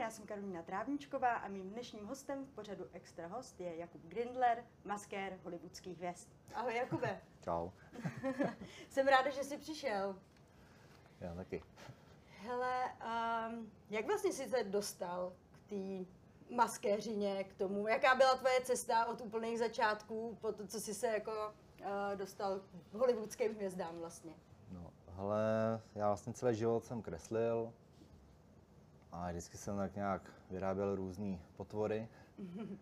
já jsem Karolina Trávničková a mým dnešním hostem v pořadu Extra host je Jakub Grindler, maskér hollywoodských hvězd. Ahoj Jakube. Čau. jsem ráda, že jsi přišel. Já taky. Hele, um, jak vlastně jsi se dostal k té maskéřině, k tomu? Jaká byla tvoje cesta od úplných začátků po to, co jsi se jako uh, dostal k hollywoodským hvězdám vlastně? No, hele, já vlastně celý život jsem kreslil a vždycky jsem tak nějak vyráběl různé potvory.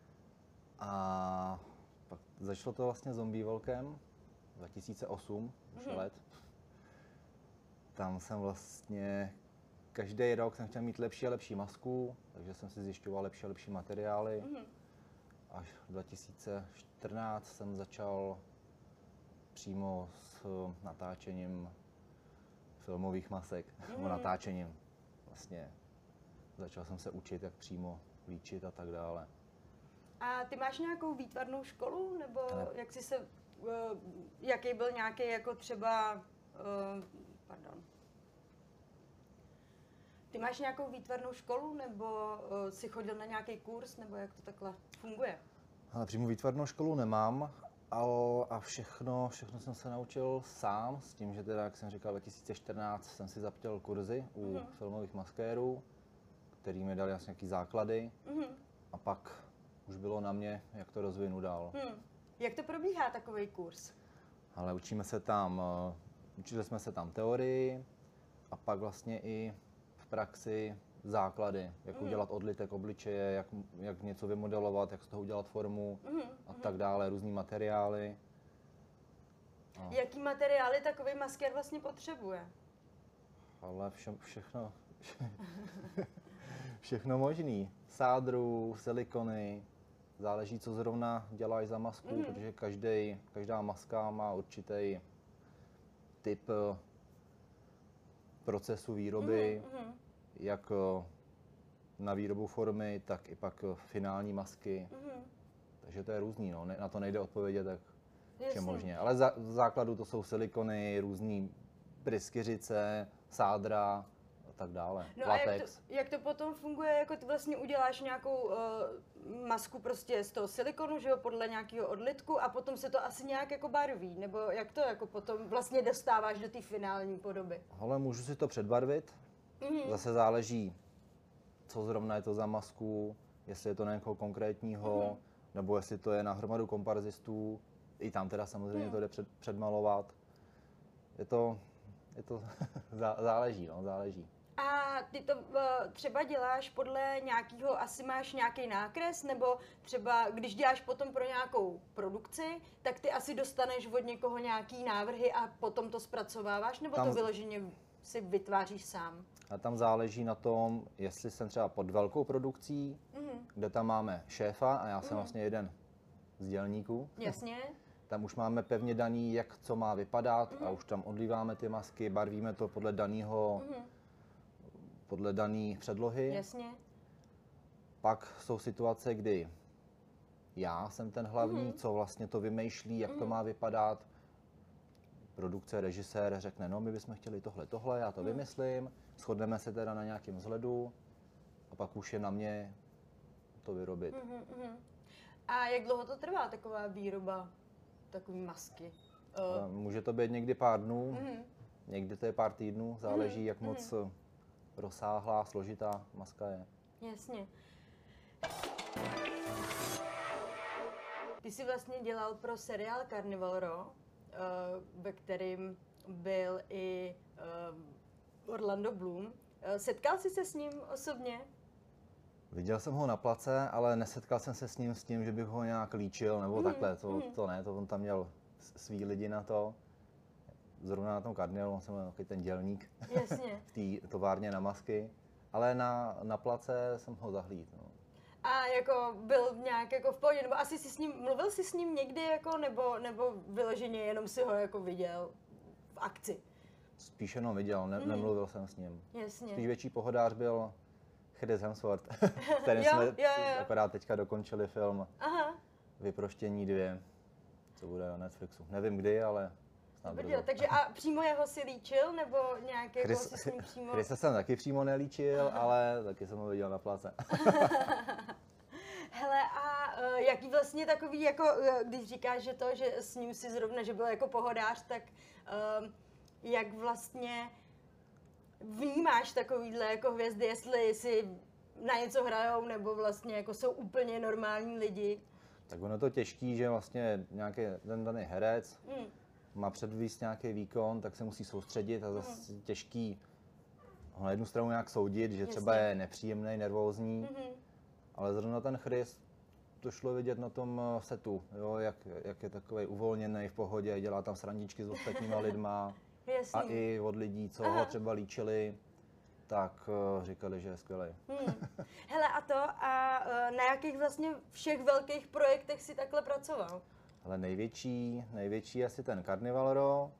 A pak začalo to vlastně zombie volkem 2008, už mm-hmm. let. Tam jsem vlastně každý rok jsem chtěl mít lepší a lepší masku, takže jsem si zjišťoval lepší a lepší materiály. Mm-hmm. Až 2014 jsem začal přímo s natáčením filmových masek, mm. nebo natáčením. Vlastně začal jsem se učit, jak přímo líčit a tak dále. A ty máš nějakou výtvarnou školu, nebo ne. jak jsi se, uh, jaký byl nějaký jako třeba, uh, pardon, ty máš nějakou výtvarnou školu, nebo uh, jsi chodil na nějaký kurz, nebo jak to takhle funguje? Ale přímo výtvarnou školu nemám, a, a všechno, všechno jsem se naučil sám, s tím, že teda, jak jsem říkal, 2014 jsem si zaptěl kurzy u mm-hmm. filmových maskérů, který mi dali asi nějaký základy mm-hmm. a pak už bylo na mě, jak to rozvinu dál. Mm. Jak to probíhá takový kurz? Ale učíme se tam, eh, učili jsme se tam teorii a pak vlastně i v praxi základy, jak mm. udělat odlitek obličeje, jak, jak něco vymodelovat, jak z toho udělat formu mm. a tak dále, různý materiály. A. Jaký materiály takový maskér vlastně potřebuje? Ale vše, všechno, všechno možný. Sádru, silikony, záleží, co zrovna děláš za masku, mm. protože každý, každá maska má určitý typ eh, procesu výroby. Mm jak eh, na výrobu formy, tak i pak eh, finální masky. Mm-hmm. Takže to je různý, no. na to nejde odpovědět tak vše možně. Ale za, v základu to jsou silikony, různý pryskyřice, sádra tak dále. No Latex. a jak to, jak to potom funguje, jako ty vlastně uděláš nějakou uh, masku prostě z toho silikonu, že jo, podle nějakého odlitku a potom se to asi nějak jako barví, nebo jak to jako potom vlastně dostáváš do té finální podoby? Ale můžu si to předbarvit, Mm-hmm. Zase záleží, co zrovna je to za masku, jestli je to na někoho konkrétního, mm-hmm. nebo jestli to je na hromadu komparzistů. I tam teda samozřejmě mm. to jde před, předmalovat. Je to, je to záleží, no, záleží. A ty to uh, třeba děláš podle nějakého, asi máš nějaký nákres, nebo třeba když děláš potom pro nějakou produkci, tak ty asi dostaneš od někoho nějaký návrhy a potom to zpracováváš, nebo tam, to vyloženě si vytváříš sám? A tam záleží na tom, jestli jsem třeba pod velkou produkcí, mm-hmm. kde tam máme šéfa a já jsem mm-hmm. vlastně jeden z dělníků. Jasně. Tam už máme pevně daný, jak co má vypadat mm-hmm. a už tam odlíváme ty masky, barvíme to podle daného, mm-hmm. Podle dané předlohy. Jasně. Pak jsou situace, kdy já jsem ten hlavní, mm-hmm. co vlastně to vymýšlí, jak mm-hmm. to má vypadat produkce, režisér řekne, no my bychom chtěli tohle, tohle, já to hmm. vymyslím, shodneme se teda na nějakém vzhledu a pak už je na mě to vyrobit. Mm-hmm. A jak dlouho to trvá, taková výroba takové masky? Uh... Může to být někdy pár dnů, mm-hmm. někdy to je pár týdnů, záleží, mm-hmm. jak moc mm-hmm. Rozsáhlá, složitá maska je. Jasně. Ty jsi vlastně dělal pro seriál Carnival Row, Eh, ve kterým byl i eh, Orlando Bloom. Eh, setkal jsi se s ním osobně? Viděl jsem ho na place, ale nesetkal jsem se s ním s tím, že bych ho nějak líčil nebo mm, takhle. To, mm. to ne, to on tam měl svý lidi na to. Zrovna na tom kardinalu, on jsem byl ten dělník Jasně. v té továrně na masky. Ale na, na place jsem ho zahlíd. No a jako byl nějak jako v pohodě, nebo asi si s ním, mluvil jsi s ním někdy jako, nebo, nebo vyloženě jenom si ho jako viděl v akci? Spíš jenom viděl, ne, mm. nemluvil jsem s ním. Jasně. Spíš větší pohodář byl Chris Hemsworth, který jsme jo, jo. akorát teďka dokončili film Aha. Vyproštění dvě, co bude na Netflixu. Nevím kdy, ale Brděl, brzo. takže a přímo jeho si líčil, nebo nějak jako Chris, si s ním přímo... Chrise jsem taky přímo nelíčil, ale taky jsem ho viděl na place. Hele, a uh, jaký vlastně takový, jako, uh, když říkáš, že to, že s ním si zrovna, že byl jako pohodář, tak uh, jak vlastně vnímáš takovýhle jako hvězdy, jestli si na něco hrajou, nebo vlastně jako jsou úplně normální lidi? tak ono je to těžký, že vlastně nějaký ten daný herec Hmm. Má předvíst nějaký výkon, tak se musí soustředit a zase těžký ho na jednu stranu nějak soudit, že třeba je nepříjemný, nervózní, Mhm. ale zrovna ten Chris, to šlo vidět na tom eh, setu, jo, jak, jak je takový uvolněný v pohodě, dělá tam srandičky s ostatníma lidma a i od lidí, co Aha. ho třeba líčili, tak eh, říkali, že je skvělý. Hmm. Hele, a to, a uh, na jakých vlastně všech velkých projektech si takhle pracoval? Ale největší, největší je asi ten Carnival Row.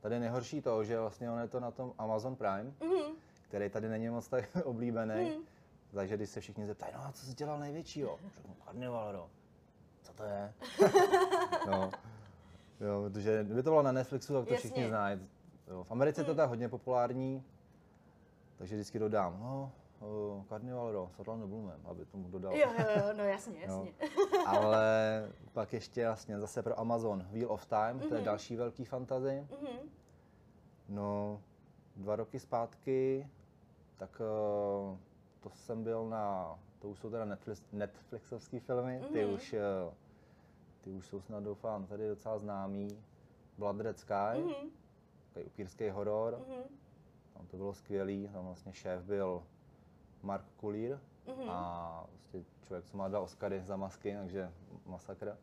Tady je nejhorší to, že vlastně on je to na tom Amazon Prime, Mhm. který tady není moc tak oblíbený. Hmm. Takže když se všichni zeptají, no a co jsi dělal největšího? Řeknu, Carnival Row. Co to je? no. Jo, protože kdyby to bylo na Netflixu, tak to Jasně. všichni znají. Jo, v Americe je to tak hodně populární, takže vždycky dodám, no, o, Carnival Row s Orlando Bloomem, aby tomu dodal. Jo, jo, jo, no jasně, jasně. Ale pak ještě vlastně zase pro Amazon Wheel of Time, to je Mhm. další velký fantasy. Mhm. No, dva roky zpátky, tak eh, to jsem byl na, to už jsou teda Netflix, Netflixovský filmy, ty Mhm. už, eh, ty už jsou snad doufám tady docela známý. Blood Red Sky, Mhm. takový upírský horor, Mhm. tam to bylo skvělý, tam vlastně šéf byl Mark Kulír Mhm. a vlastně člověk, co má dva Oscary za masky, takže masakr.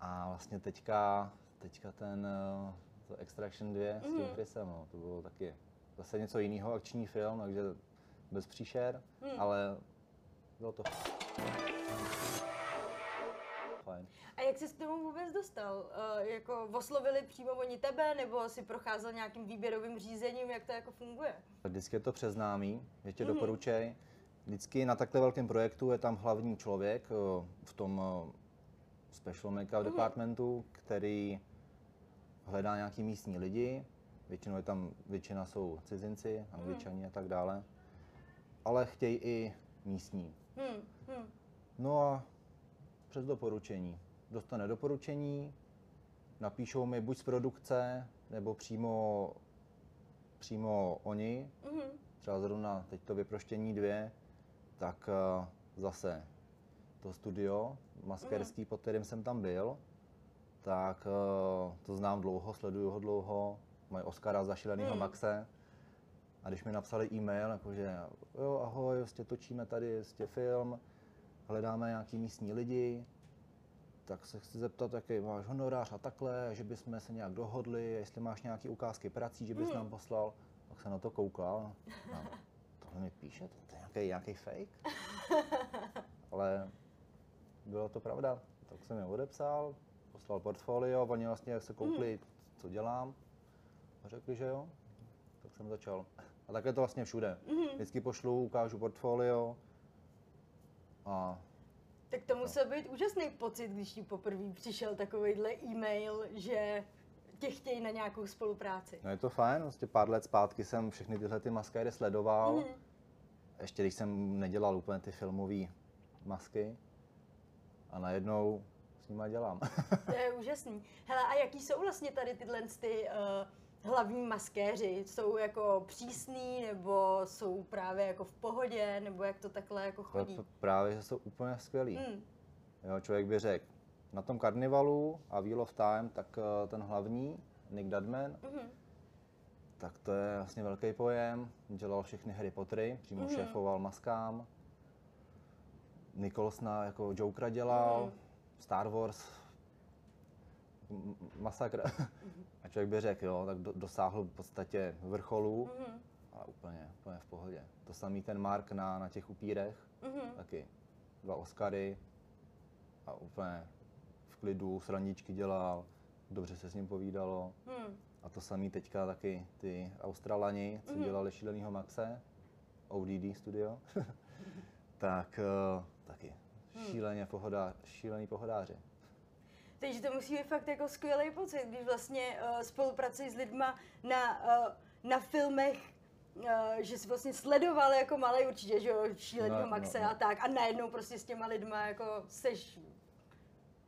A vlastně teďka, teďka ten eh, to Extraction 2 s tím Mhm. Chrisem, no, to bylo taky zase něco jiného, akční film, takže bez příšer, Hmm. ale bylo to fajn. A jak jsi k tomu vůbec dostal? Uh, jako oslovili přímo oni tebe, nebo si procházel nějakým výběrovým řízením, jak to jako funguje? Vždycky je to přes známý, že tě Mhm. doporučej. Vždycky na takhle velkém projektu je tam hlavní člověk eh, v tom eh, special make-up Mhm. departmentu, který hledá nějaký místní lidi. Většinou je tam, většina jsou cizinci, angličani a tak dále. Ale chtějí i místní. Hmm. Hmm. No a přes doporučení. Dostane doporučení, napíšou mi buď z produkce, nebo přímo, přímo oni, Mhm. třeba zrovna teď to vyproštění dvě, tak eh, zase to studio maskerský, pod kterým jsem tam byl, tak eh, to znám dlouho, sleduju ho dlouho, mají Oscara za šílenýho Hmm. Maxe. A když mi napsali e-mail, jakože jo, ahoj, vlastně točíme tady vlastně film, hledáme nějaký místní lidi, tak se chci zeptat, jaký máš honorář a takhle, že bychom se nějak dohodli, jestli máš nějaké ukázky prací, že bys Hmm. nám poslal. Tak se na to koukal. A tohle mi píše, to je nějaký, nějaký fake. Ale bylo to pravda. Tak jsem je odepsal, poslal portfolio, oni vlastně jak se koukli, co dělám, a řekli, že jo. Tak jsem začal. A tak je to vlastně všude. Mhm. Vždycky pošlu, ukážu portfolio a Tak to musel být úžasný pocit, když ti poprvé přišel takovýhle e-mail, že tě chtějí na nějakou spolupráci. No je to fajn, vlastně pár let zpátky jsem všechny tyhle ty maskéry sledoval. Mhm. Ještě když jsem nedělal úplně ty filmové masky. A najednou s nima dělám. To je úžasný. Hele, a jaký jsou vlastně tady tyhle ty uh, hlavní maskéři? Jsou jako přísný, nebo jsou právě jako v pohodě, nebo jak to takhle jako To chodí? p- právě, že jsou úplně skvělí. Hmm. Jo, člověk by řekl, na tom karnivalu a Wheel of Time, tak eh, ten hlavní, Nick Dudman, Mhm. tak to je vlastně velký pojem. Dělal všechny Harry Pottery, přímo Mhm. šéfoval maskám. Nicholsona jako Jokera dělal, Mhm. Star Wars, masakr. A člověk by řekl, jo, tak do, dosáhl v podstatě vrcholu, Mhm. ale úplně, úplně v pohodě. To samý ten Mark na, na těch upírech, Mhm. taky dva Oscary a úplně v klidu, srandičky dělal, dobře se s ním povídalo. Hmm. A to samý teďka taky ty Australani, co Mhm. dělali šílenýho Maxe, ODD studio, tak uh, taky Hmm. šíleně pohodá, šílený pohodáři. Takže to musí být fakt jako skvělý pocit, když vlastně uh, spolupracuji s lidma na, uh, na filmech, uh, že si vlastně sledoval jako malý určitě, že jo, šílenýho No, Maxe no, no. a tak a najednou prostě s těma lidma jako seš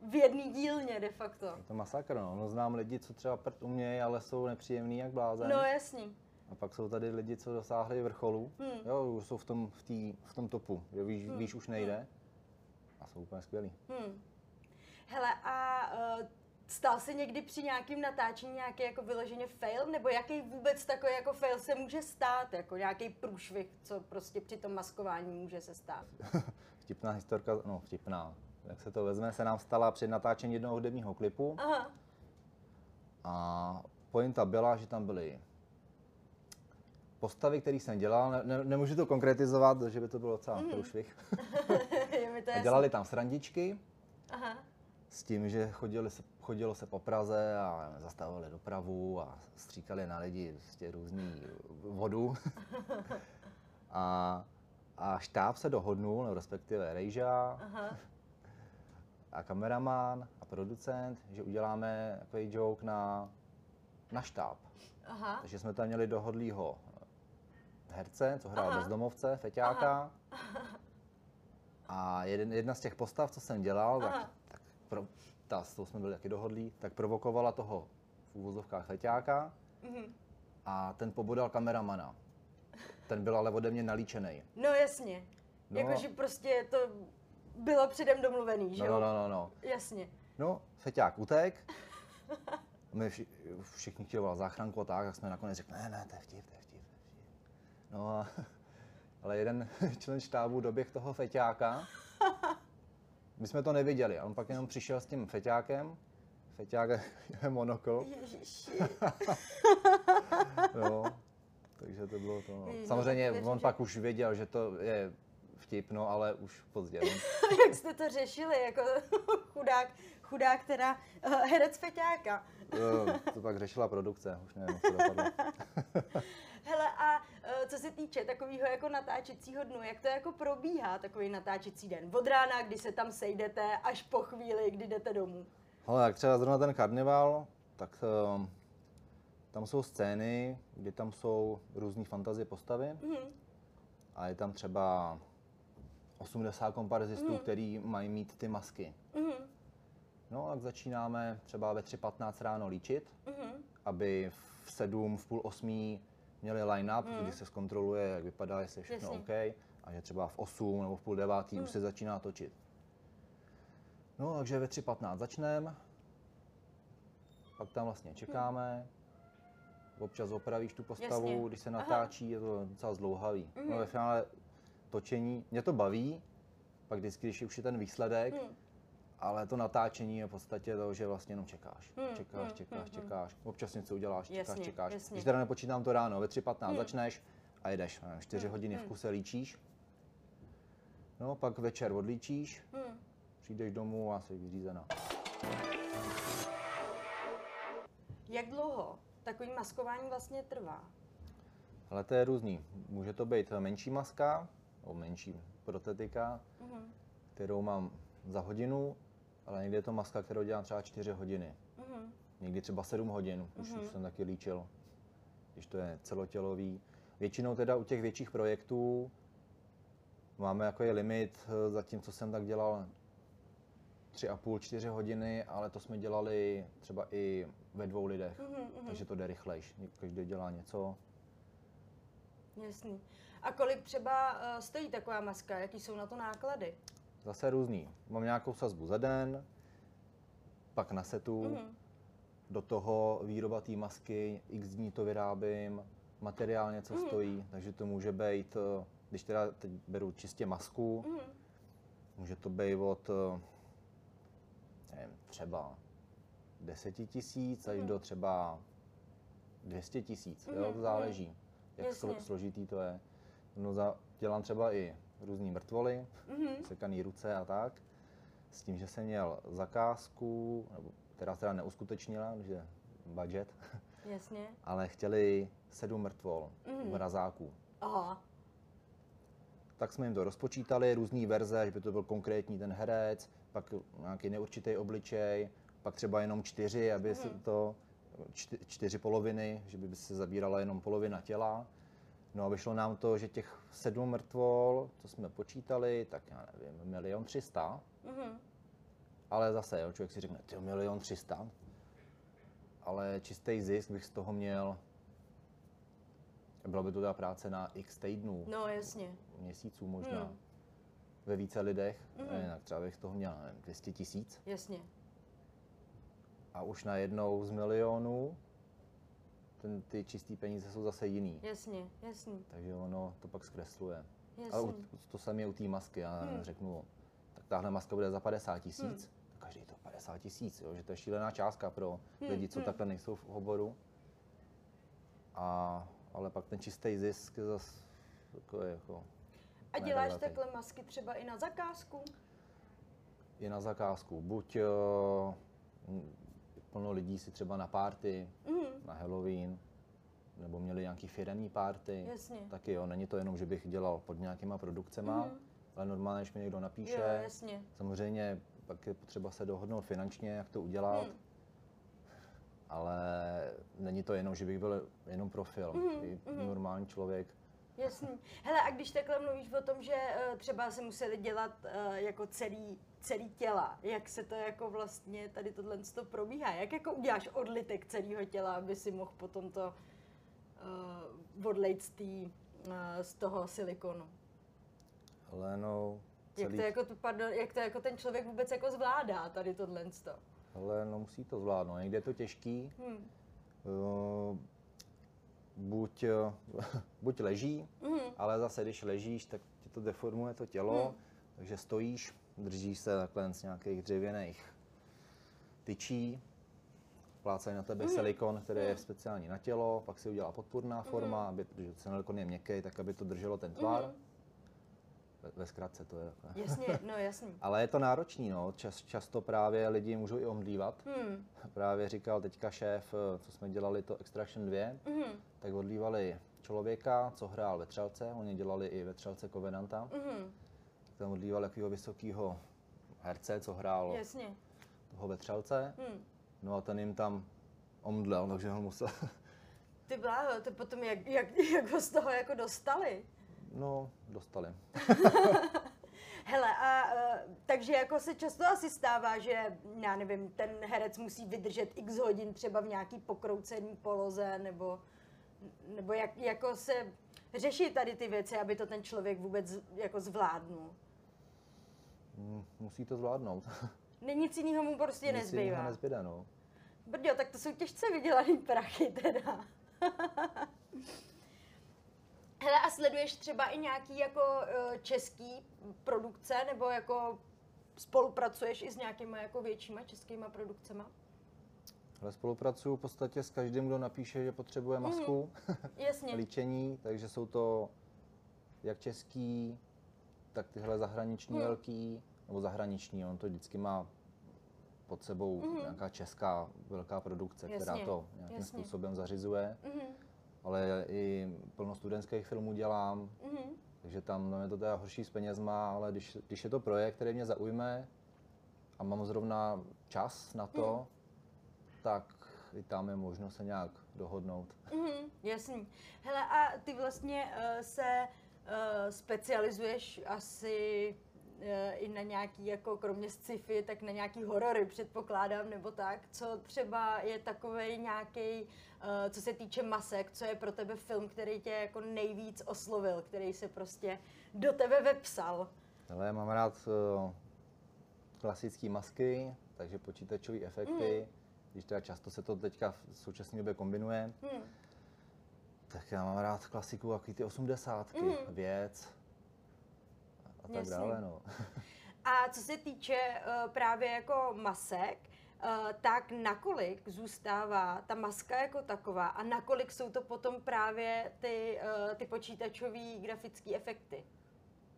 v jedný dílně de facto. Je to masakr, no. no. znám lidi, co třeba prd umějí, ale jsou nepříjemný jak blázen. No jasný. A pak jsou tady lidi, co dosáhli vrcholu, Hmm. jo, jsou v tom, v, tý, v tom topu, že víš, Hmm. víš už nejde. A jsou úplně skvělí. Hmm. Hele, a uh, stal se někdy při nějakém natáčení nějaký jako vyloženě fail? Nebo jaký vůbec takový jako fail se může stát? Jako nějaký průšvih, co prostě při tom maskování může se stát? Vtipná historka, no vtipná, jak se to vezme, se nám stala při natáčení jednoho hudebního klipu Aha, a pointa byla, že tam byly postavy, které jsem dělal, ne, ne, nemůžu to konkretizovat, že by to bylo docela Mhm. průšvih. dělali tam srandičky Aha, s tím, že chodili se, chodilo se po Praze a zastavovali dopravu a stříkali na lidi prostě různý vodu. a, a štáb se dohodnul, nebo respektive Rejža aha, a kameraman a producent, že uděláme takový joke na, na štáb. aha, Takže jsme tam měli dohodlýho herce, co hrál Aha. bezdomovce, feťáka. A jeden, jedna z těch postav, co jsem dělal, Aha. tak pro, ta, s tou jsme byli taky dohodlí, tak provokovala toho v úvozovkách feťáka mhm. a ten pobodal kameramana. Ten byl ale ode mě nalíčený. No jasně. No. Jakože prostě to bylo předem domluvený, že No, jo? no, no, no, no. Jasně. No, feťák utek. My vši, všichni chtěli volat záchranku a tak, tak jsme nakonec řekli, ne, ne, to je vtip, to je vtip, to je vtip. No a, ale jeden člen štábu doběh toho feťáka, my jsme to neviděli, a on pak jenom přišel s tím feťákem, feťák je monokl, jo, takže to bylo to. No. No, Samozřejmě věřím, on pak už věděl, že to je vtip, no, ale už pozdě. No. Jak jste to řešili, jako chudák, chudák teda uh, herec Feťáka. Jo, to pak řešila produkce, už nevím, jak to dopadlo. Uh, co se týče takového jako natáčecího dnu, jak to jako probíhá takový natáčecí den? Od rána, kdy se tam sejdete, až po chvíli, kdy jdete domů. Ale jak třeba zrovna ten karneval, tak um, tam jsou scény, kdy tam jsou různé fantazie postavy Mhm. a je tam třeba 80 komparzistů, který mají mít ty masky. Mhm. No, tak začínáme třeba ve 3.15 ráno líčit, Mhm. aby v 7, v půl 8 měli line-up, kdy se zkontroluje, jak vypadá, jestli je všechno Jasně. OK, a že třeba v 8 nebo v půl 9 už se začíná točit. No, takže ve 3.15 začneme, pak tam vlastně čekáme, občas opravíš tu postavu, Jasně. když se Aha. natáčí, je to docela zdlouhavý. No ve finále točení, mě to baví, pak vždycky, když už je ten výsledek, Hmm. Ale to natáčení je v podstatě to, že vlastně jenom čekáš. Hmm, Čekáš, hmm, čekáš, hmm, čekáš. Občas něco uděláš, čekáš, Jasně, čekáš. jasně. Když teda nepočítám to ráno, ve 3.15 začneš a jedeš. nevím, Čtyři Hmm, hodiny v hmm. kuse líčíš. No, pak večer odlíčíš, Hmm. přijdeš domů a jsi vyřízená. Jak dlouho takový maskování vlastně trvá? Ale to je různý. Může to být menší maska, nebo menší protetika, Mhm. kterou mám za hodinu, ale někdy je to maska, kterou dělám třeba 4 hodiny. Mhm. Někdy třeba 7 hodin, už, Mhm. už jsem taky líčil, když to je celotělový. Většinou teda u těch větších projektů máme jako je limit, eh, zatím co jsem tak dělal 3,5-4 hodiny, ale to jsme dělali třeba i ve dvou lidech, Mhm, mhm. takže to jde rychlejš. Každý dělá něco. Jasný. A kolik třeba uh, stojí taková maska? Jaký jsou na to náklady? Zase různý. Mám nějakou sazbu za den, pak na setu, Mhm. do toho výroba té masky, x dní to vyrábím, materiál něco Mhm. stojí, takže to může být, eh, když teda teď beru čistě masku, Mhm. může to být od eh, nevím, třeba 10 tisíc až Mhm. do třeba 200 tisíc, jo, Mhm, to mhm. záleží, jak Jasně. slo- složitý to je. No, za, dělám třeba i různý mrtvoly, Mhm. sekaný ruce a tak, s tím, že jsem měl zakázku, nebo která se teda neuskutečnila, protože budget, Jasně. ale chtěli sedm mrtvol, Mhm. mrazáků. Aha. Tak jsme jim to rozpočítali, různé verze, že by to byl konkrétní ten herec, pak nějaký neurčitý obličej, pak třeba jenom čtyři, aby se to, čty- čtyři poloviny, že by se zabírala jenom polovina těla. No a vyšlo nám to, že těch sedm mrtvol, co jsme počítali, tak já nevím, milion třista. Mhm. Ale zase, jo, člověk si řekne, ty milion třista. Ale čistý zisk bych z toho měl, byla by to ta práce na x týdnů, No jasně. měsíců možná, Hmm. ve více lidech, Mhm. mm. jinak třeba bych z toho měl nevím, 200 tisíc. Jasně. A už najednou z milionů ten, ty čistý peníze jsou zase jiný. Jasně, jasný. Takže ono to pak zkresluje. jasný. Ale u, to samé u té masky. Já Hmm. řeknu, tak tahle maska bude za 50 tisíc, Hmm. tak každý to 50 tisíc, že to je šílená částka pro Hmm, lidi, co hmm. takhle nejsou v oboru. A, ale pak ten čistý zisk je zase takový jako A děláš velký. takhle masky třeba i na zakázku? je na zakázku. Buď uh, plno lidí si třeba na párty, Mhm. na Halloween, nebo měli nějaký firemní párty. Jasně. Taky jo, není to jenom, že bych dělal pod nějakýma produkcema, Mhm. ale normálně, když mi někdo napíše, Jo, jasně. samozřejmě pak je potřeba se dohodnout finančně, jak to udělat, Hmm. ale není to jenom, že bych byl jenom pro film. Mhm, I mhm. normální člověk. Jasný. Hele, a když takhle mluvíš o tom, že eh, třeba se museli dělat eh, jako celý, celý těla, jak se to jako vlastně tady tohle to probíhá? Jak jako uděláš odlitek celého těla, aby si mohl potom to uh, odlejt z, tý, uh, z toho silikonu? Ale no, Jak celý, to, jako, tu- pardon, jak to jako ten člověk vůbec jako zvládá tady tohle to? ale no musí to zvládnout. Někde je to těžký, Hmm. Uh, buď, uh, buď leží, Mhm. ale zase když ležíš, tak ti to deformuje to tělo, Hmm. takže stojíš, držíš se takhle z nějakých dřevěných tyčí, plácají na tebe Mhm. silikon, který je Hmm. speciální na tělo, pak si udělá podpůrná forma, aby, protože silikon je měkký, tak aby to drželo ten tvar. Mhm. Ve, zkratce to je. Jasně, no jasný. Ale je to náročný, no. Čas, často právě lidi můžou i omdlívat. Hmm. Právě říkal teďka šéf, eh, co jsme dělali to Extraction 2, Mhm. tak odlívali člověka, co hrál ve Třelce, oni dělali i ve Třelce Covenanta, tak tam odlívali takového vysokého herce, co hrál Jasně. toho ve Třelce, Hmm. no a ten jim tam omdlel, takže ho musel, Ty bláho, to potom jak, jak, jak ho z toho jako dostali? No, dostali. Hele, a uh, takže jako se často asi stává, že, já nevím, ten herec musí vydržet x hodin třeba v nějaký pokroucený poloze, nebo, nebo jak, jako se řeší tady ty věci, aby to ten člověk vůbec jako zvládnul. Mm, Musí to zvládnout. Nic jiného mu prostě Nic nezbývá. nezbyde, no. Brďo, tak to jsou těžce vydělaný prachy teda. Hele, a sleduješ třeba i nějaký jako eh, český produkce, nebo jako spolupracuješ i s nějakýma jako většíma českýma produkcema? Ale spolupracuju v podstatě s každým, kdo napíše, že potřebuje Mhm. masku, Jasně. líčení, takže jsou to jak český, tak tyhle zahraniční Hmm. velký, nebo zahraniční, on to vždycky má pod sebou Mhm. nějaká česká velká produkce, která Jasně, to nějakým jasně. způsobem zařizuje, Mhm, ale i plno studentských filmů dělám, mhm. takže tam no, je to teda horší s penězma, ale když, když je to projekt, který mě zaujme a mám zrovna čas na to, Mhm. tak i tam je možno se nějak dohodnout. Mhm, jasný. Hele, a ty vlastně uh, se uh, specializuješ asi i na nějaký, jako kromě sci-fi, tak na nějaký horory, předpokládám, nebo tak. Co třeba je takový nějaký, uh, co se týče masek, co je pro tebe film, který tě jako nejvíc oslovil, který se prostě do tebe vepsal? Ale já mám rád uh, klasické masky, takže počítačové efekty, Mm. když teda často se to teďka v současné době kombinuje, Hm. tak já mám rád klasiku, jaký ty osmdesátky, Mm. věc tak Jasně. dále. No. A co se týče uh, právě jako masek, uh, tak nakolik zůstává ta maska jako taková a nakolik jsou to potom právě ty, uh, ty počítačové grafické efekty?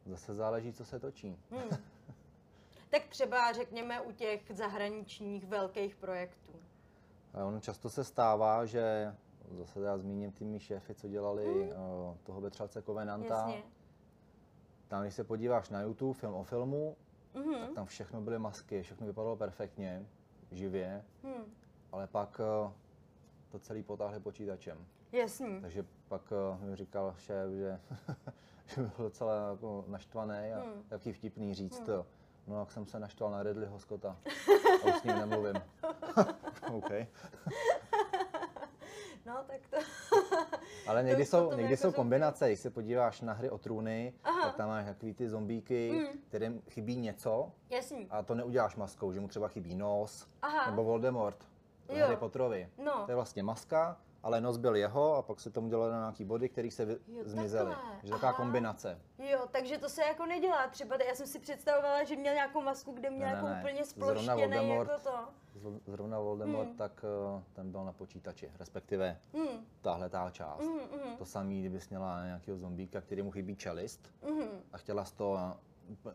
Zase záleží, co se točí. Hmm. tak třeba řekněme u těch zahraničních velkých projektů. A on často se stává, že zase já zmíním ty mý šéfy, co dělali Mm. uh, toho Betřelce Covenanta. Jasně. Tam, když se podíváš na YouTube, film o filmu, Mhm. tak tam všechno byly masky, všechno vypadalo perfektně. živě, Hmm. ale pak eh, to celý potáhli počítačem. Jasný. Takže pak eh, mi říkal šéf, že, že byl docela jako naštvaný a Hmm. taky vtipný říct to. No jak jsem se naštval na Ridleyho Scotta a už s ním nemluvím. OK. No, tak to... Ale někdy jsou, někdy jako jsou kombinace, když se podíváš na hry o trůny, Aha. tak tam máš takový ty zombíky, Mm. kterým chybí něco Jasný. a to neuděláš maskou, že mu třeba chybí nos, Aha. nebo Voldemort, Jo. Harry Potterovi. No. To je vlastně maska, ale nos byl jeho a pak se tomu dělalo na nějaký body, které se vy, Jo, zmizely. takhle. Takže taková Aha. kombinace. Jo, takže to se jako nedělá. Třeba já jsem si představovala, že měl nějakou masku, kde měl Ne, jako ne. úplně Zrovna sploštěný Voldemort. jako to. Zrovna Voldemort, Hmm. tak eh, ten byl na počítači, respektive Hmm. tahle ta část. Mhm, mhm, To samý, kdybys měla nějakého zombíka, který mu chybí čelist, mhm. a chtěla z toho,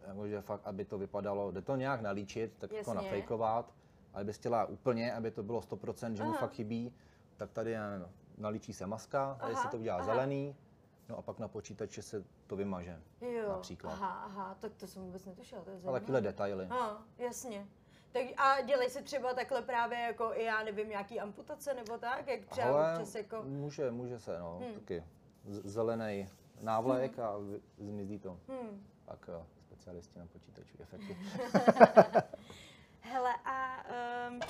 jakože fakt, aby to vypadalo, jde to nějak nalíčit, tak jako Jasně. nafejkovat, ale bys chtěla úplně, aby to bylo 100%, že mu Aha. fakt chybí, tak tady nevím, nalíčí se maska, tady Aha, se to udělá aha. zelený, no a pak na počítači se to vymaže. Jo, Například. Aha, aha, tak to jsem vůbec netušila, to je zajímavé. takovéhle detaily. A, jasně. Tak a dělej si třeba takhle právě jako i já nevím, nějaký amputace nebo tak, jak třeba Ale občas jako... může, může se, no, Hmm. taky zelený návlek a vy- zmizí to. Hmm. Pak eh, specialisti na počítačové efekty. Hele, a um,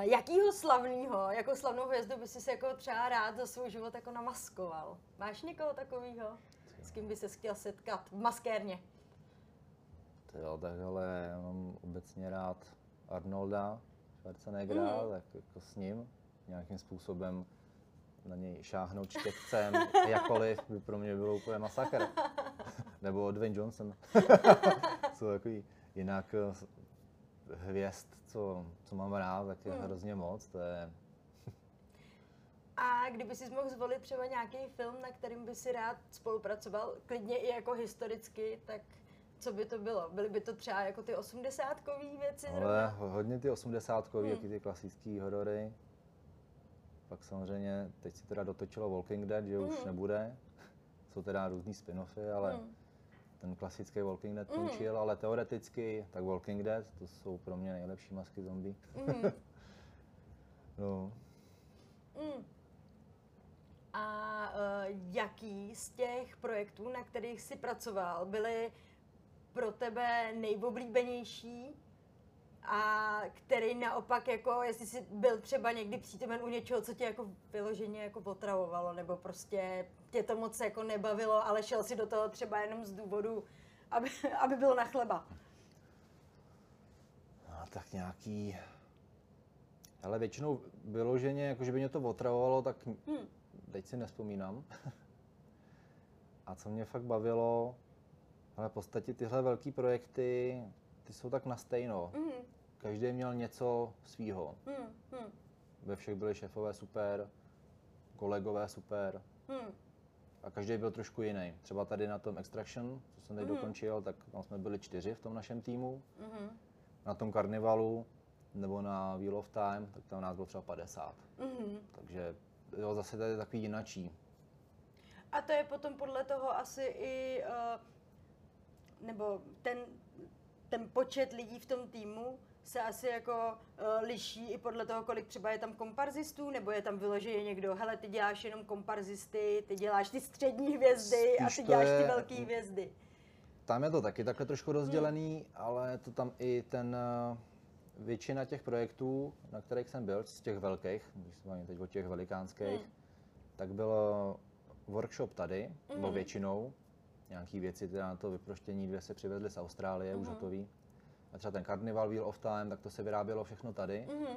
jakýho slavného, jako slavnou hvězdu by si jako třeba rád za svůj život jako namaskoval? Máš někoho takového? S kým by se chtěl setkat v maskérně? To jo, tak ale já mám obecně rád Arnolda Schwarzeneggera, Mhm. tak jako s ním nějakým způsobem na něj šáhnout štětcem, jakkoliv by pro mě bylo úplně masakr. Nebo Dwayne Johnson. Jsou takový jinak eh, hvězd, co, co mám rád, tak je Mhm. hrozně moc. To je, A kdyby si mohl zvolit třeba nějaký film, na kterým by si rád spolupracoval, klidně i jako historicky, tak co by to bylo? Byly by to třeba jako ty osmdesátkový věci ale zrovna? ho- hodně ty osmdesátkový, Hmm. hmm. ty klasické horory. Pak samozřejmě, teď se teda dotočilo Walking Dead, že už Mhm. nebude. Jsou teda různý spin-offy, ale Hmm. ten klasický Walking Dead Mhm. končil, ale teoreticky, tak Walking Dead, to jsou pro mě nejlepší masky zombie. Mhm. No, Mm. A uh, jaký z těch projektů, na kterých jsi pracoval, byly pro tebe nejoblíbenější a který naopak, jako jestli jsi byl třeba někdy přítomen u něčeho, co tě jako vyloženě jako potravovalo, nebo prostě tě to moc jako nebavilo, ale šel si do toho třeba jenom z důvodu, aby, aby bylo na chleba. a tak nějaký... Ale většinou vyloženě, jakože by mě to otravovalo, tak Hm. teď si nespomínám. A co mě fakt bavilo, ale v podstatě tyhle velké projekty, ty jsou tak na stejno. Mm, Každý měl něco svýho. mm, mm, Ve všech byli šéfové super, kolegové super mm. a každý byl trošku jiný. Třeba tady na tom Extraction, co jsem teď Mhm. dokončil, tak tam jsme byli čtyři v tom našem týmu. Mhm. Na tom karnivalu nebo na Wheel of Time, tak tam nás bylo třeba 50. Mhm. Takže jo, zase tady je takový jinačí. A to je potom podle toho asi i, uh, nebo ten, ten počet lidí v tom týmu se asi jako uh, liší i podle toho, kolik třeba je tam komparzistů, nebo je tam vyloženě někdo, hele, ty děláš jenom komparzisty, ty děláš ty střední hvězdy a Spíš ty to děláš ty je- velké hvězdy. Tam je to taky takhle trošku rozdělený, ale je to tam i ten eh, většina těch projektů, na kterých jsem byl, z těch velkých, když se bavíme teď o těch velikánských, Hmm. tak byl workshop tady, nebo Mhm. většinou. Nějaký věci teda na to vyproštění dvě se přivezly z Austrálie, už Mhm. hotový. A třeba ten Carnival Wheel of Time, tak to se vyrábělo všechno tady. Mhm.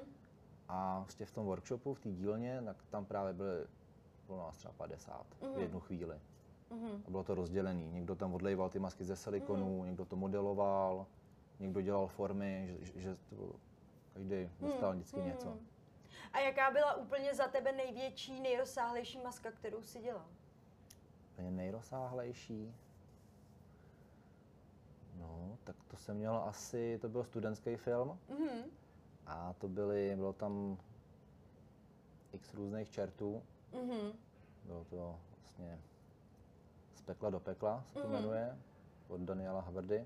A vlastně v tom workshopu, v té dílně, tak tam právě byly, bylo nás třeba 50 Mhm. v jednu chvíli. Mhm. A bylo to rozdělený. Někdo tam odlejval ty masky ze silikonu, Mhm. někdo to modeloval, někdo dělal formy, že, že, že to bylo, každý dostal vždycky Mhm. něco. A jaká byla úplně za tebe největší, nejrozsáhlejší maska, kterou si dělal? Úplně nejrozsáhlejší. No, tak to jsem měl asi, to byl studentský film Mhm. a to byly, bylo tam x různých čertů. Mhm. Bylo to vlastně z pekla do pekla, se to Mhm. jmenuje, od Daniela Haverdy.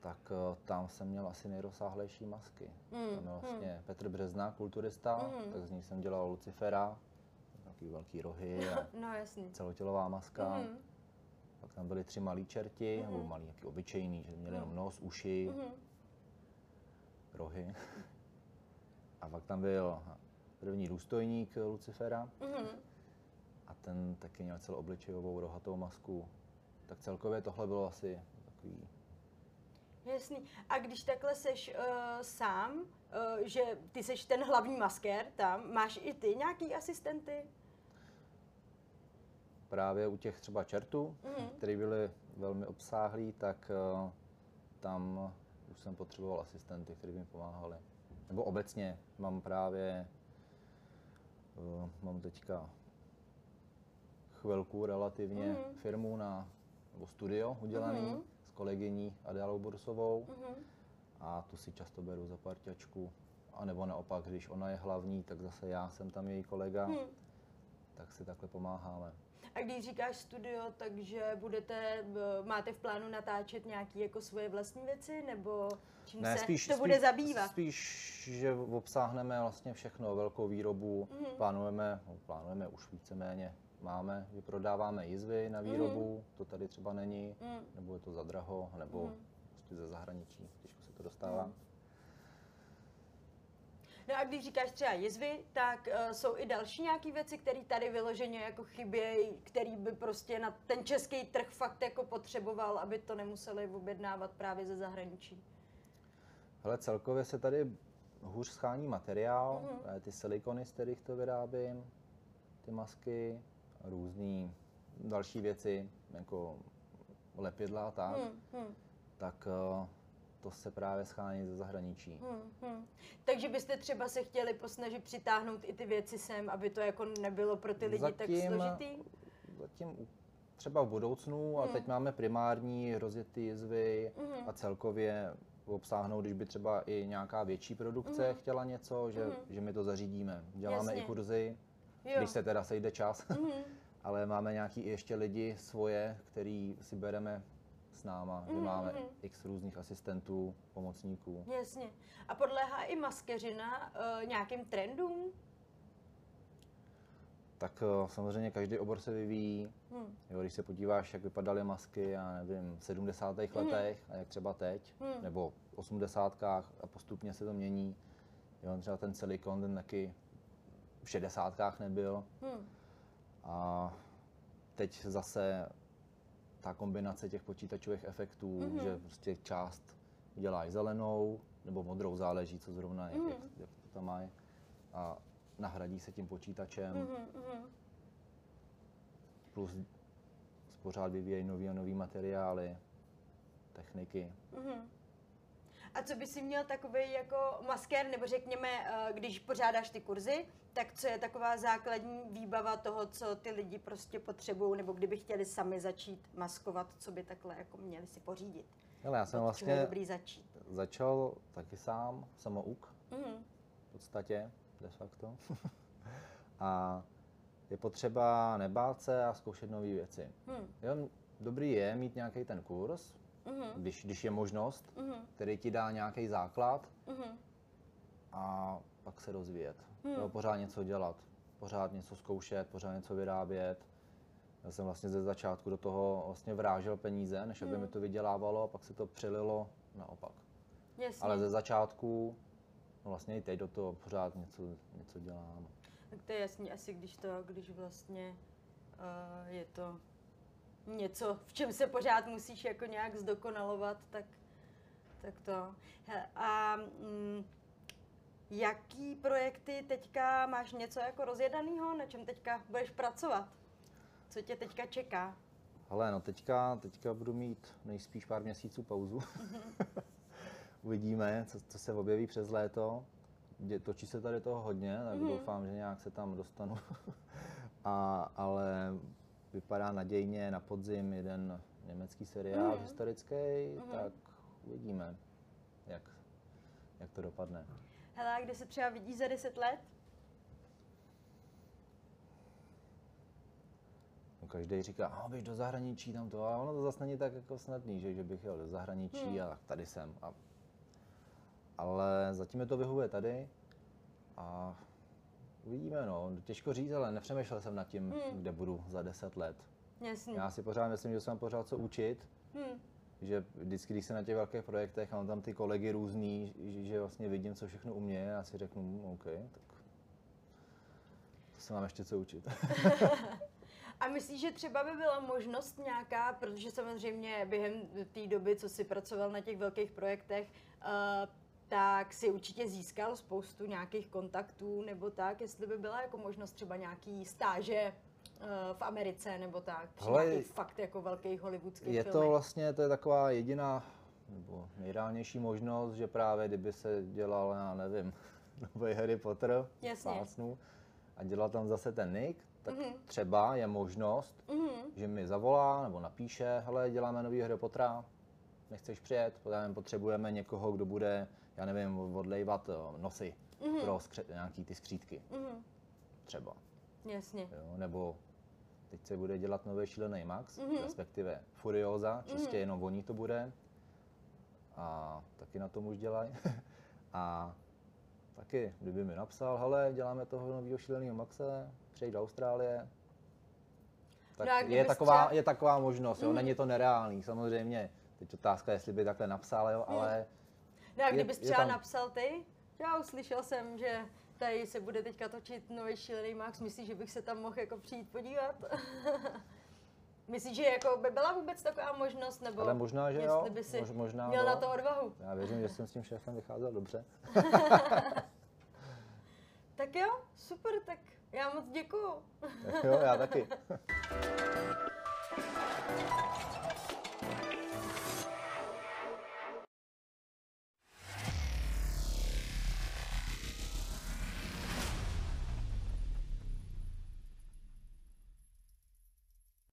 tak eh, tam jsem měl asi nejrozsáhlejší masky. Mm, Tam je vlastně Petr Března, kulturista, Mm. tak z ní jsem dělal Lucifera, takový velký rohy a No jasný. celotělová maska. Mhm. Pak tam byli tři malí čerti, nebo malí, jaký obyčejný, že měli jenom nos, uši, Mhm. rohy. A pak tam byl první důstojník Lucifera Mhm. a ten taky měl celoobličejovou rohatou masku. Tak celkově tohle bylo asi takový Jasný. A když takhle seš uh, sám, uh, že ty seš ten hlavní maskér tam, máš i ty nějaký asistenty? Právě u těch třeba čertů, Mhm. které byly velmi obsáhlí, tak eh, tam už jsem potřeboval asistenty, kteří mi pomáhali. Nebo obecně mám právě, eh, mám teďka chvilku relativně Mhm. firmu na, nebo studio udělaný Mhm. s kolegyní Adélou Bursovou Mhm. a tu si často beru za parťačku. A nebo naopak, když ona je hlavní, tak zase já jsem tam její kolega, Mhm. tak si takhle pomáháme. A když říkáš studio, takže budete, eh, máte v plánu natáčet nějaké jako svoje vlastní věci, nebo čím se to bude zabývat? Spíš, že obsáhneme vlastně všechno, velkou výrobu, Mhm. plánujeme, no, plánujeme už víceméně, máme, vyprodáváme jizvy na výrobu, to tady třeba není, Mm. nebo je to za draho, nebo Mhm. prostě ze zahraničí, těžko se to dostává. Mhm. No a když říkáš třeba jizvy, tak uh, jsou i další nějaké věci, které tady vyloženě jako chybějí, který by prostě na ten český trh fakt jako potřeboval, aby to nemuseli objednávat právě ze zahraničí. Hele, celkově se tady hůř schání materiál, Mhm. mm ty silikony, z kterých to vyrábím, ty masky, různé další věci, jako lepidla a tak, Hmm, hmm, tak eh, to se právě schání ze zahraničí. hmm, hmm. Takže byste třeba se chtěli posnažit přitáhnout i ty věci sem, aby to jako nebylo pro ty lidi tak Zatím- složitý? Zatím třeba v budoucnu, a Hmm. teď máme primární rozjetý jizvy Mhm. a celkově obsáhnout, když by třeba i nějaká větší produkce Mhm. chtěla něco, že, Mhm. že my to zařídíme. Děláme Jasně. i kurzy, Jo. když se teda sejde čas, Mhm. ale máme nějaký i ještě lidi svoje, který si bereme s náma, že Mhm, máme x různých asistentů, pomocníků. Jasně. A podléhá i maskeřina uh, nějakým trendům? Tak eh, samozřejmě každý obor se vyvíjí. Hmm. Jo, když se podíváš, jak vypadaly masky, já nevím, v 70. letech a jak třeba teď, Mhm. nebo v 80. a postupně se to mění. Jo, třeba ten silikon, ten taky v 60. nebyl. Hmm. A teď zase ta kombinace těch počítačových efektů, Mhm. že prostě část uděláš zelenou nebo modrou, záleží, co zrovna, jak, Mhm. jak, jak to tam mají. A nahradí se tím počítačem, Mhm, mhm. plus pořád vyvíjejí nový a nový materiály, techniky. Mhm. A co by si měl takový jako maskér, nebo řekněme, eh, když pořádáš ty kurzy, tak co je taková základní výbava toho, co ty lidi prostě potřebují, nebo kdyby chtěli sami začít maskovat, co by takhle jako měli si pořídit? Ale já jsem Od vlastně dobrý začít? začal taky sám, samouk Mhm. v podstatě, de facto. a je potřeba nebát se a zkoušet nové věci. Mhm. Jo, dobrý je mít nějaký ten kurz, Mhm. když, když je možnost, Mhm. který ti dá nějaký základ Mhm. a pak se rozvíjet. Hmm. Jo, pořád něco dělat, pořád něco zkoušet, pořád něco vyrábět. Já jsem vlastně ze začátku do toho vlastně vrážel peníze, než aby Hmm. mi to vydělávalo a pak se to přelilo naopak. Jasně. Ale ze začátku, no vlastně i teď do toho pořád něco, něco dělám. Tak to je jasný, asi když to, když vlastně uh, je to něco, v čem se pořád musíš jako nějak zdokonalovat, tak, tak to. He, a mm, jaký projekty teďka máš něco jako rozjedaného, na čem teďka budeš pracovat? Co tě teďka čeká? Ale no teďka, teďka budu mít nejspíš pár měsíců pauzu. Uvidíme, co, co se objeví přes léto. Dě- Točí se tady toho hodně, tak Mhm. doufám, že nějak se tam dostanu. A, ale vypadá nadějně na podzim jeden německý seriál Mhm. historický, Mhm. tak uvidíme, jak, jak to dopadne. Hele, a kde se třeba vidíš za 10 let? každý říká, a běž do zahraničí tam to, a ono to zase není tak jako snadný, že, že bych jel do zahraničí Hmm. a tak tady jsem. A, ale zatím je to vyhovuje tady a uvidíme, no. Těžko říct, ale nepřemýšlel jsem nad tím, Hmm. kde budu za deset let. Jasně. Já si pořád myslím, že jsem pořád co učit, Hm. že vždycky, když jsem na těch velkých projektech a mám tam ty kolegy různý, že, vlastně vidím, co všechno umě a si řeknu, hm, OK, tak to se mám ještě co učit. A myslíš, že třeba by byla možnost nějaká, protože samozřejmě během té doby, co jsi pracoval na těch velkých projektech, uh, tak si určitě získal spoustu nějakých kontaktů nebo tak, jestli by byla jako možnost třeba nějaký stáže uh, v Americe nebo tak, při Hele, fakt jako velkých hollywoodských Je filmech. to vlastně, to je taková jediná nebo nejreálnější možnost, že právě kdyby se dělal, já nevím, nový Harry Potter, Jasně. a dělal tam zase ten Nick, tak Mhm. třeba je možnost, Mhm. že mi zavolá nebo napíše, hele, děláme nový Harry Pottera, nechceš přijet, potřebujeme někoho, kdo bude, já nevím, odlejvat eh, nosy Mhm. pro skře- nějaký ty skřítky, Mhm. třeba. Jasně. Jo? Nebo teď se bude dělat nový šílený Max, Mhm. respektive Furioza, čistě Mhm. jenom oni to bude. A taky na tom už dělají. a taky, kdyby mi napsal, hele, děláme toho nového šíleného Maxe, přejď do Austrálie. Tak No je, taková, třeba- je taková možnost, jo? Mhm. není to nereálný, samozřejmě. Teď otázka, jestli by takhle napsal, jo, Mhm. ale No a Je- kdybys je třeba tam- napsal ty, já uslyšel jsem, že tady se bude teďka točit nový šílený Max, myslíš, že bych se tam mohl jako přijít podívat? Myslíš, že jako by byla vůbec taková možnost, nebo Ale možná, že jestli jo, by si mož- možná měl na jo. to odvahu? já věřím, že jsem s tím šéfem vycházel dobře. Tak jo, super, tak já moc děkuju. Tak jo, já taky.